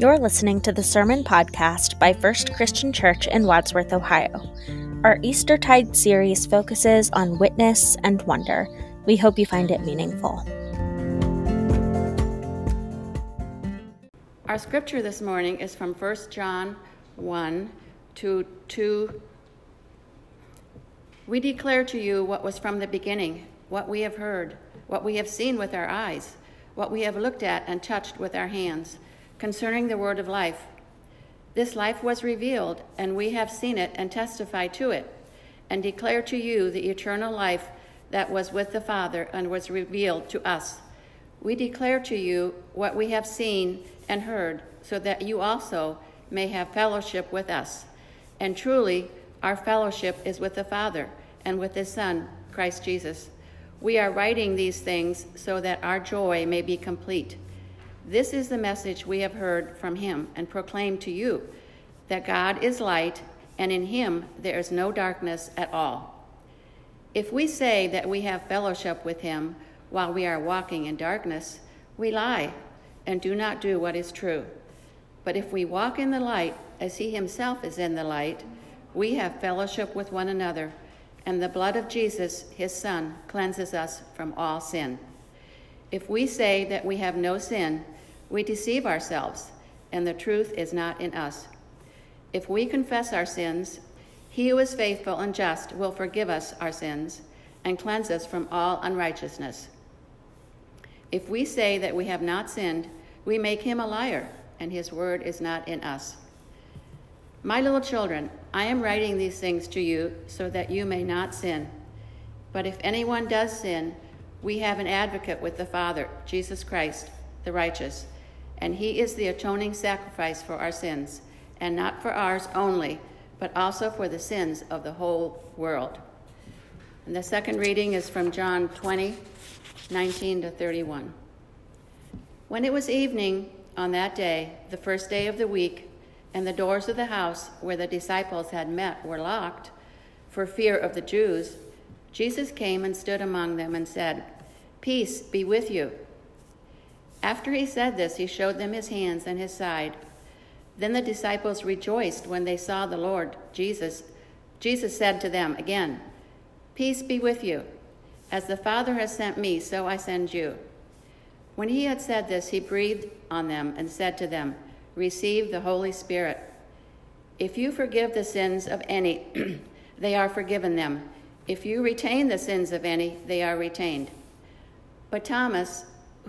You're listening to the Sermon Podcast by First Christian Church in Wadsworth, Ohio. Our Eastertide series focuses on witness and wonder. We hope you find it meaningful. Our scripture this morning is from 1 John 1 to 2. We declare to you what was from the beginning, what we have heard, what we have seen with our eyes, what we have looked at and touched with our hands concerning the word of life. This life was revealed, and we have seen it and testify to it, and declare to you the eternal life that was with the Father and was revealed to us. We declare to you what we have seen and heard, so that you also may have fellowship with us. And truly, our fellowship is with the Father and with his Son, Christ Jesus. We are writing these things so that our joy may be complete. This is the message we have heard from him and proclaim to you that God is light, and in him there is no darkness at all. If we say that we have fellowship with him while we are walking in darkness, we lie and do not do what is true. But if we walk in the light as he himself is in the light, we have fellowship with one another, and the blood of Jesus, his Son, cleanses us from all sin. If we say that we have no sin, we deceive ourselves, and the truth is not in us. If we confess our sins, he who is faithful and just will forgive us our sins and cleanse us from all unrighteousness. If we say that we have not sinned, we make him a liar, and his word is not in us. My little children, I am writing these things to you so that you may not sin. But if anyone does sin, we have an advocate with the Father, Jesus Christ, the righteous and he is the atoning sacrifice for our sins, and not for ours only, but also for the sins of the whole world. And the second reading is from John 20, 19 to 31. When it was evening on that day, the first day of the week, and the doors of the house where the disciples had met were locked for fear of the Jews, Jesus came and stood among them and said, Peace be with you. After he said this, he showed them his hands and his side. Then the disciples rejoiced when they saw the Lord Jesus. Jesus said to them again, Peace be with you. As the Father has sent me, so I send you. When he had said this, he breathed on them and said to them, Receive the Holy Spirit. If you forgive the sins of any, they are forgiven them. If you retain the sins of any, they are retained. But Thomas,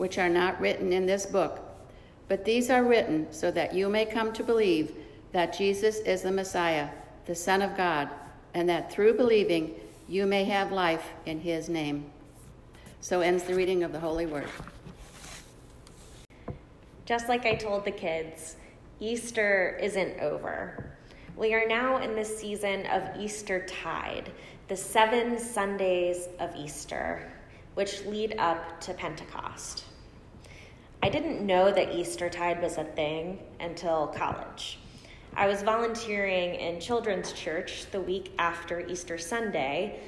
which are not written in this book. But these are written so that you may come to believe that Jesus is the Messiah, the Son of God, and that through believing you may have life in his name. So ends the reading of the Holy Word. Just like I told the kids, Easter isn't over. We are now in the season of Easter tide, the seven Sundays of Easter, which lead up to Pentecost. I didn't know that Eastertide was a thing until college. I was volunteering in children's church the week after Easter Sunday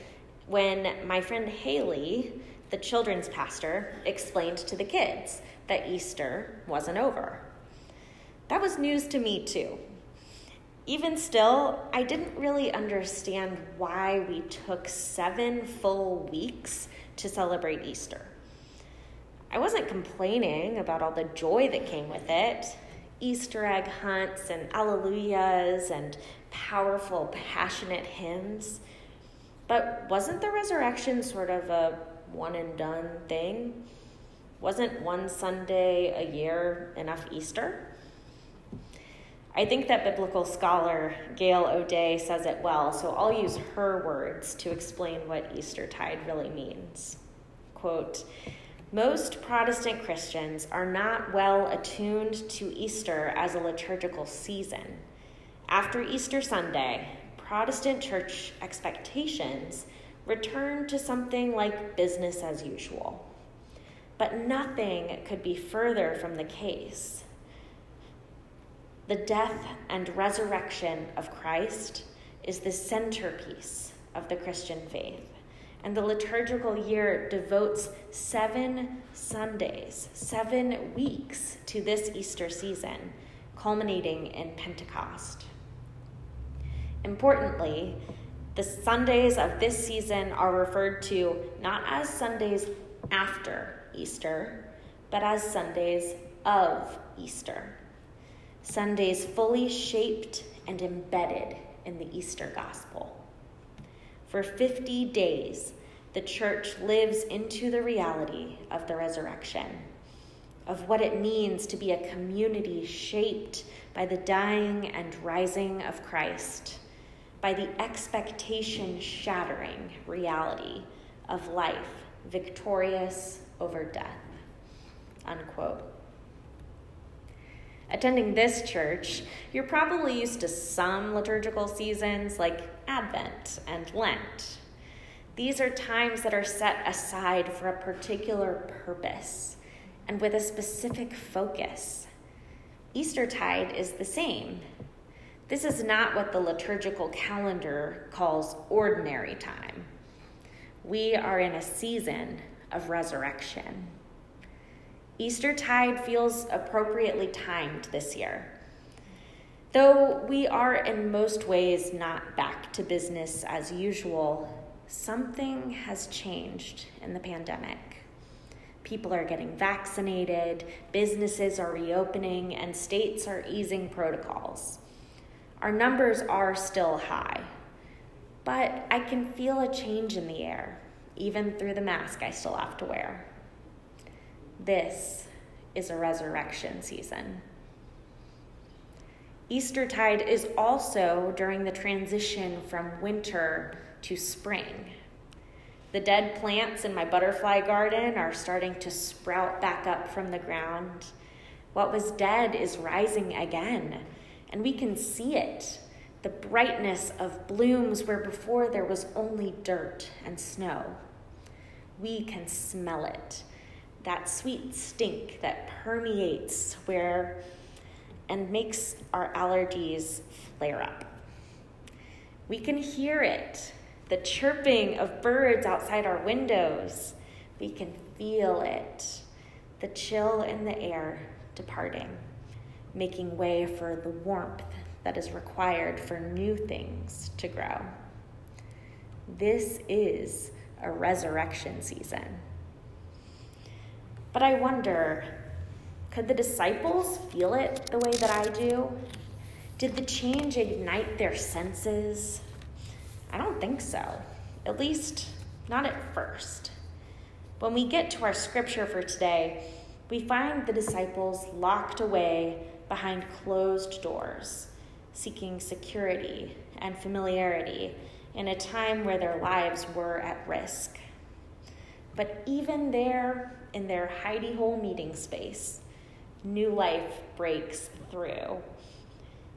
when my friend Haley, the children's pastor, explained to the kids that Easter wasn't over. That was news to me, too. Even still, I didn't really understand why we took seven full weeks to celebrate Easter. I wasn't complaining about all the joy that came with it. Easter egg hunts and alleluias and powerful, passionate hymns. But wasn't the resurrection sort of a one and done thing? Wasn't one Sunday a year enough Easter? I think that biblical scholar Gail O'Day says it well, so I'll use her words to explain what Eastertide really means. Quote, most Protestant Christians are not well attuned to Easter as a liturgical season. After Easter Sunday, Protestant church expectations return to something like business as usual. But nothing could be further from the case. The death and resurrection of Christ is the centerpiece of the Christian faith and the liturgical year devotes seven Sundays, seven weeks to this Easter season, culminating in Pentecost. Importantly, the Sundays of this season are referred to not as Sundays after Easter, but as Sundays of Easter. Sundays fully shaped and embedded in the Easter gospel. For 50 days, the church lives into the reality of the resurrection, of what it means to be a community shaped by the dying and rising of Christ, by the expectation shattering reality of life victorious over death. Unquote. Attending this church, you're probably used to some liturgical seasons like Advent and Lent. These are times that are set aside for a particular purpose and with a specific focus. Eastertide is the same. This is not what the liturgical calendar calls ordinary time. We are in a season of resurrection. Eastertide feels appropriately timed this year. Though we are in most ways not back to business as usual, something has changed in the pandemic. People are getting vaccinated, businesses are reopening, and states are easing protocols. Our numbers are still high, but I can feel a change in the air, even through the mask I still have to wear. This is a resurrection season. Eastertide is also during the transition from winter to spring. The dead plants in my butterfly garden are starting to sprout back up from the ground. What was dead is rising again, and we can see it the brightness of blooms where before there was only dirt and snow. We can smell it that sweet stink that permeates where and makes our allergies flare up. We can hear it, the chirping of birds outside our windows. We can feel it, the chill in the air departing, making way for the warmth that is required for new things to grow. This is a resurrection season. But I wonder could the disciples feel it the way that I do? Did the change ignite their senses? I don't think so, at least not at first. When we get to our scripture for today, we find the disciples locked away behind closed doors, seeking security and familiarity in a time where their lives were at risk. But even there, in their hidey hole meeting space, new life breaks through.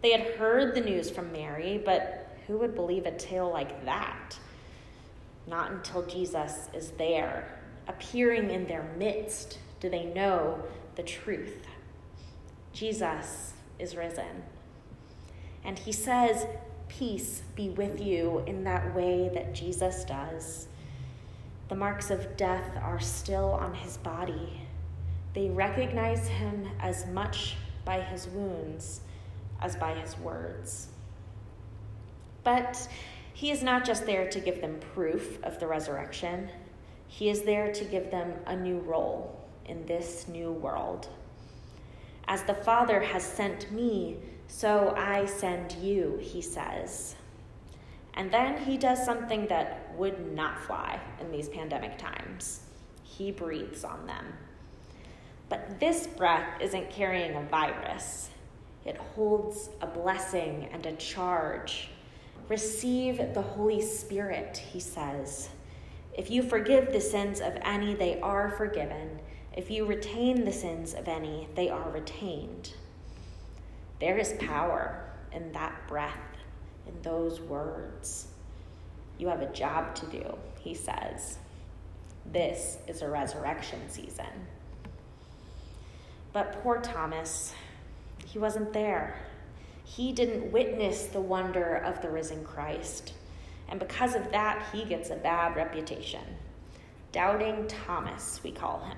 They had heard the news from Mary, but who would believe a tale like that? Not until Jesus is there, appearing in their midst, do they know the truth. Jesus is risen. And he says, Peace be with you in that way that Jesus does. The marks of death are still on his body. They recognize him as much by his wounds as by his words. But he is not just there to give them proof of the resurrection, he is there to give them a new role in this new world. As the Father has sent me, so I send you, he says. And then he does something that would not fly in these pandemic times he breathes on them. But this breath isn't carrying a virus, it holds a blessing and a charge. Receive the Holy Spirit, he says. If you forgive the sins of any, they are forgiven. If you retain the sins of any, they are retained. There is power in that breath, in those words. You have a job to do, he says. This is a resurrection season. But poor Thomas, he wasn't there. He didn't witness the wonder of the risen Christ. And because of that, he gets a bad reputation. Doubting Thomas, we call him.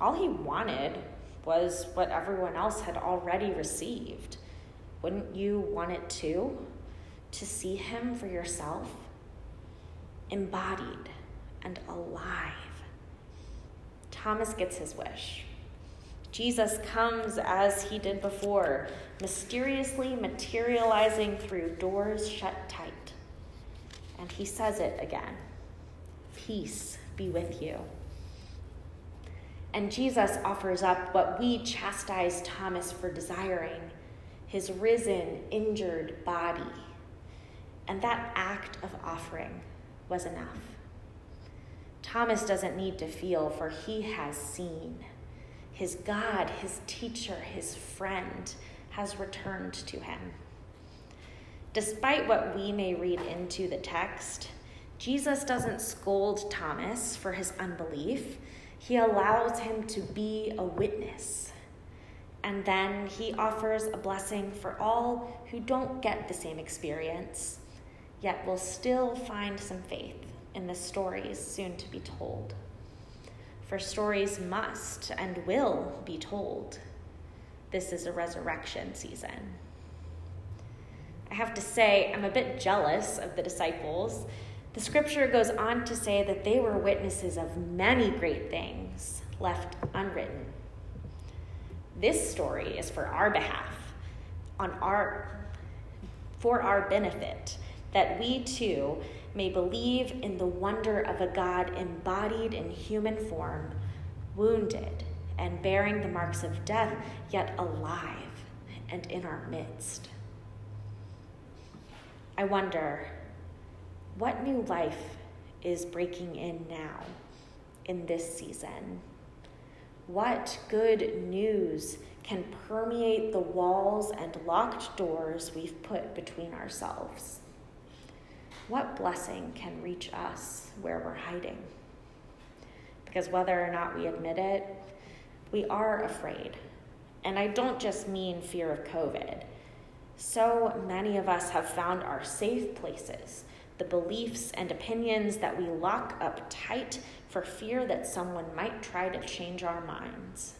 All he wanted was what everyone else had already received. Wouldn't you want it too? To see him for yourself? Embodied and alive. Thomas gets his wish. Jesus comes as he did before, mysteriously materializing through doors shut tight. And he says it again Peace be with you. And Jesus offers up what we chastise Thomas for desiring his risen, injured body. And that act of offering was enough. Thomas doesn't need to feel, for he has seen. His God, his teacher, his friend has returned to him. Despite what we may read into the text, Jesus doesn't scold Thomas for his unbelief. He allows him to be a witness. And then he offers a blessing for all who don't get the same experience, yet will still find some faith in the stories soon to be told. For stories must and will be told. This is a resurrection season. I have to say, I'm a bit jealous of the disciples. The scripture goes on to say that they were witnesses of many great things left unwritten. This story is for our behalf, on our, for our benefit, that we too may believe in the wonder of a God embodied in human form, wounded and bearing the marks of death, yet alive and in our midst. I wonder what new life is breaking in now in this season? What good news can permeate the walls and locked doors we've put between ourselves? what blessing can reach us where we're hiding? Because whether or not we admit it, we are afraid. And I don't just mean fear of COVID. So many of us have found our safe places, the beliefs and opinions that we lock up tight for fear that someone might try to change our minds.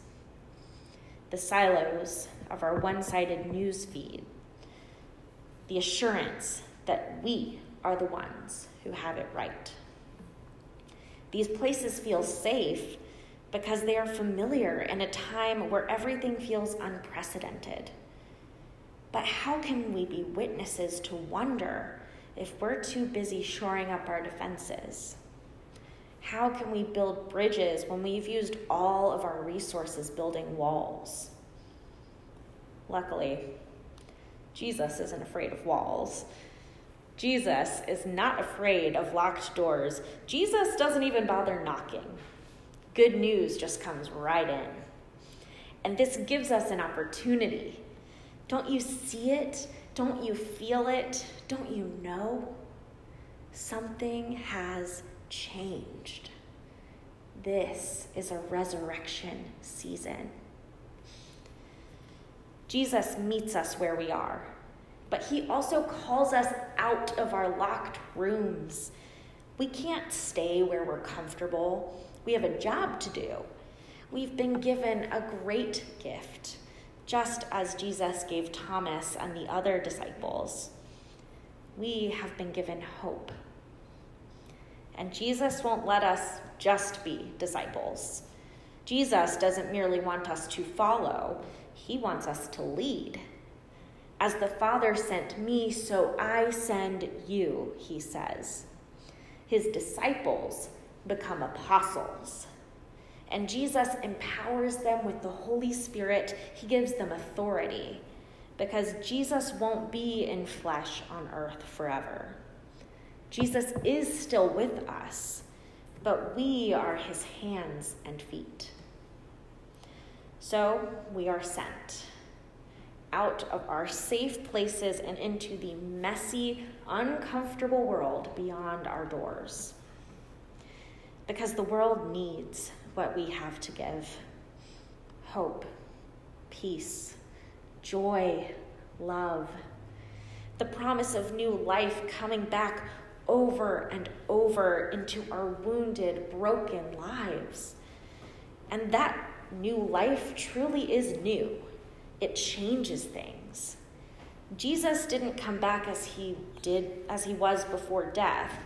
The silos of our one sided news feed, the assurance that we are the ones who have it right. These places feel safe because they are familiar in a time where everything feels unprecedented. But how can we be witnesses to wonder if we're too busy shoring up our defenses? How can we build bridges when we've used all of our resources building walls? Luckily, Jesus isn't afraid of walls. Jesus is not afraid of locked doors. Jesus doesn't even bother knocking. Good news just comes right in. And this gives us an opportunity. Don't you see it? Don't you feel it? Don't you know? Something has changed. This is a resurrection season. Jesus meets us where we are but He also calls us out of our locked rooms. We can't stay where we're comfortable. We have a job to do. We've been given a great gift, just as Jesus gave Thomas and the other disciples. We have been given hope. And Jesus won't let us just be disciples. Jesus doesn't merely want us to follow, he wants us to lead. As the Father sent me, so I send you, he says. His disciples become apostles. And Jesus empowers them with the Holy Spirit. He gives them authority because Jesus won't be in flesh on earth forever. Jesus is still with us, but we are his hands and feet. So we are sent out of our safe places and into the messy, uncomfortable world beyond our doors. Because the world needs what we have to give hope, peace, joy, love, the promise of new life coming back over and over into our wounded, broken lives. And that new life truly is new, it changes things. Jesus didn't come back as he did as he was before death.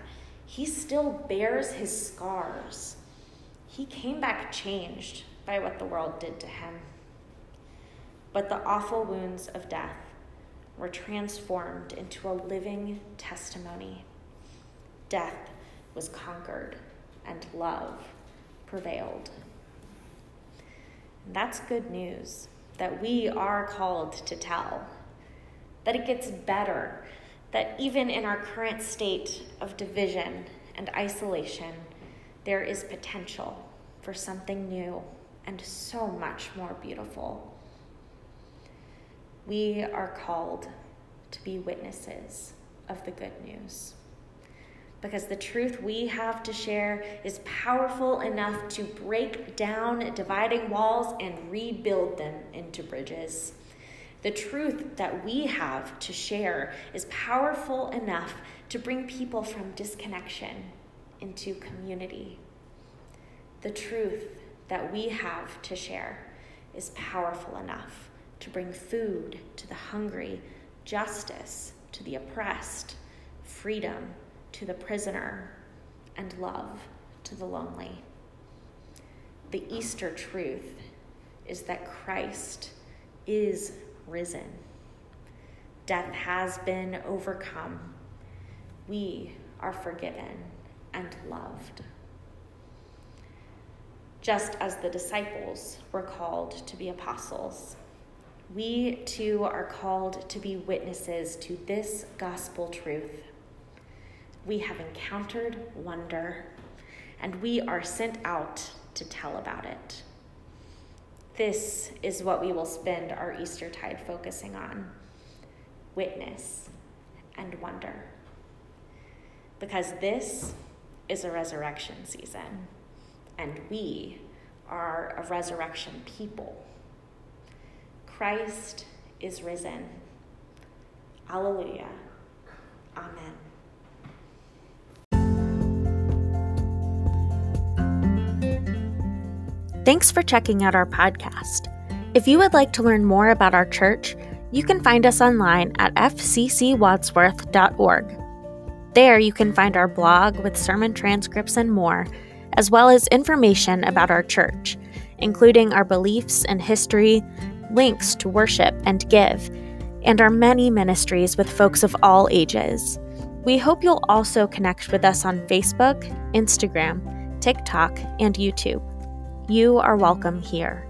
He still bears his scars. He came back changed by what the world did to him. But the awful wounds of death were transformed into a living testimony. Death was conquered and love prevailed. And that's good news that we are called to tell, that it gets better, that even in our current state of division and isolation, there is potential for something new and so much more beautiful. We are called to be witnesses of the good news. Because the truth we have to share is powerful enough to break down dividing walls and rebuild them into bridges. The truth that we have to share is powerful enough to bring people from disconnection into community. The truth that we have to share is powerful enough to bring food to the hungry, justice to the oppressed, freedom to the prisoner, and love to the lonely. The Easter truth is that Christ is risen. Death has been overcome. We are forgiven and loved. Just as the disciples were called to be apostles we too are called to be witnesses to this gospel truth. We have encountered wonder, and we are sent out to tell about it. This is what we will spend our Eastertide focusing on witness and wonder. Because this is a resurrection season, and we are a resurrection people. Christ is risen. Alleluia. Amen. Thanks for checking out our podcast. If you would like to learn more about our church, you can find us online at fccwadsworth.org. There you can find our blog with sermon transcripts and more, as well as information about our church, including our beliefs and history, links to worship and give, and our many ministries with folks of all ages. We hope you'll also connect with us on Facebook, Instagram, TikTok, and YouTube. You are welcome here.